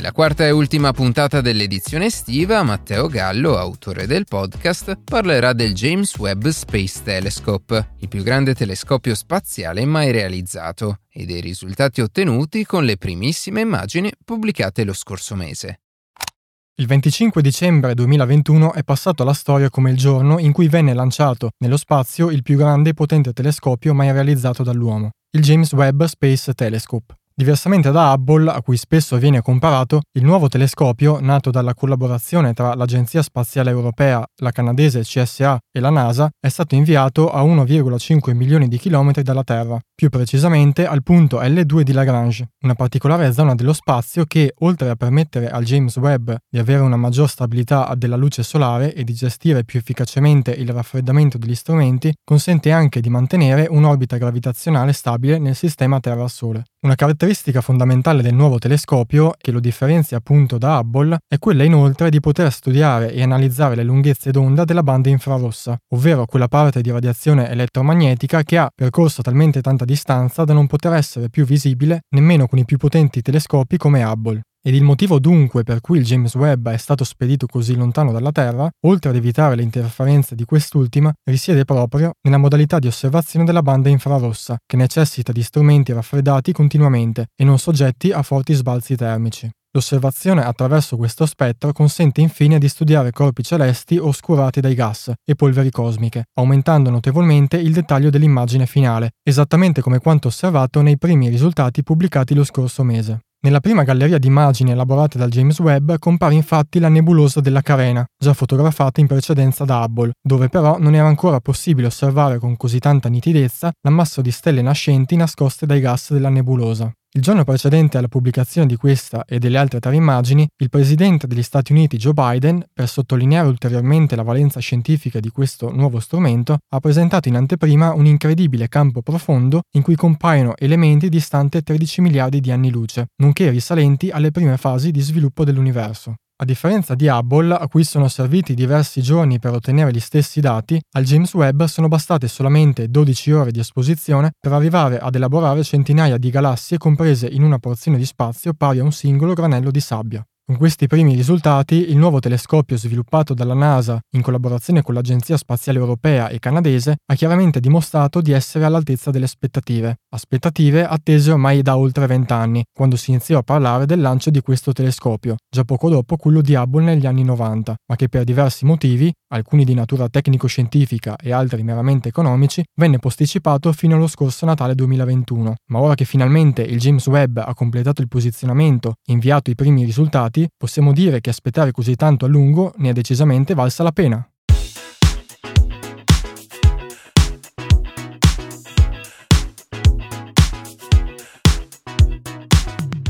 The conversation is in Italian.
Nella quarta e ultima puntata dell'edizione estiva, Matteo Gallo, autore del podcast, parlerà del James Webb Space Telescope, il più grande telescopio spaziale mai realizzato, e dei risultati ottenuti con le primissime immagini pubblicate lo scorso mese. Il 25 dicembre 2021 è passato alla storia come il giorno in cui venne lanciato nello spazio il più grande e potente telescopio mai realizzato dall'uomo, il James Webb Space Telescope. Diversamente da Hubble, a cui spesso viene comparato, il nuovo telescopio, nato dalla collaborazione tra l'Agenzia Spaziale Europea, la canadese CSA e la NASA, è stato inviato a 1,5 milioni di chilometri dalla Terra, più precisamente al punto L2 di Lagrange, una particolare zona dello spazio che, oltre a permettere al James Webb di avere una maggior stabilità della luce solare e di gestire più efficacemente il raffreddamento degli strumenti, consente anche di mantenere un'orbita gravitazionale stabile nel sistema Terra-Sole. Una caratteristica fondamentale del nuovo telescopio, che lo differenzia appunto da Hubble, è quella inoltre di poter studiare e analizzare le lunghezze d'onda della banda infrarossa, ovvero quella parte di radiazione elettromagnetica che ha percorso talmente tanta distanza da non poter essere più visibile nemmeno con i più potenti telescopi come Hubble. Ed il motivo dunque per cui il James Webb è stato spedito così lontano dalla Terra, oltre ad evitare le interferenze di quest'ultima, risiede proprio nella modalità di osservazione della banda infrarossa, che necessita di strumenti raffreddati continuamente e non soggetti a forti sbalzi termici. L'osservazione attraverso questo spettro consente infine di studiare corpi celesti oscurati dai gas e polveri cosmiche, aumentando notevolmente il dettaglio dell'immagine finale, esattamente come quanto osservato nei primi risultati pubblicati lo scorso mese. Nella prima galleria di immagini elaborate dal James Webb compare infatti la nebulosa della Carena, già fotografata in precedenza da Hubble, dove però non era ancora possibile osservare con così tanta nitidezza l'ammasso di stelle nascenti nascoste dai gas della nebulosa. Il giorno precedente alla pubblicazione di questa e delle altre tre immagini, il presidente degli Stati Uniti Joe Biden, per sottolineare ulteriormente la valenza scientifica di questo nuovo strumento, ha presentato in anteprima un incredibile campo profondo in cui compaiono elementi distanti 13 miliardi di anni luce, nonché risalenti alle prime fasi di sviluppo dell'universo. A differenza di Hubble, a cui sono serviti diversi giorni per ottenere gli stessi dati, al James Webb sono bastate solamente 12 ore di esposizione per arrivare ad elaborare centinaia di galassie comprese in una porzione di spazio pari a un singolo granello di sabbia. Con questi primi risultati, il nuovo telescopio sviluppato dalla NASA in collaborazione con l'Agenzia Spaziale Europea e canadese ha chiaramente dimostrato di essere all'altezza delle aspettative, aspettative attese ormai da oltre vent'anni, quando si iniziò a parlare del lancio di questo telescopio, già poco dopo quello di Hubble negli anni 90, ma che per diversi motivi, alcuni di natura tecnico-scientifica e altri meramente economici, venne posticipato fino allo scorso Natale 2021. Ma ora che finalmente il James Webb ha completato il posizionamento e inviato i primi risultati, possiamo dire che aspettare così tanto a lungo ne è decisamente valsa la pena.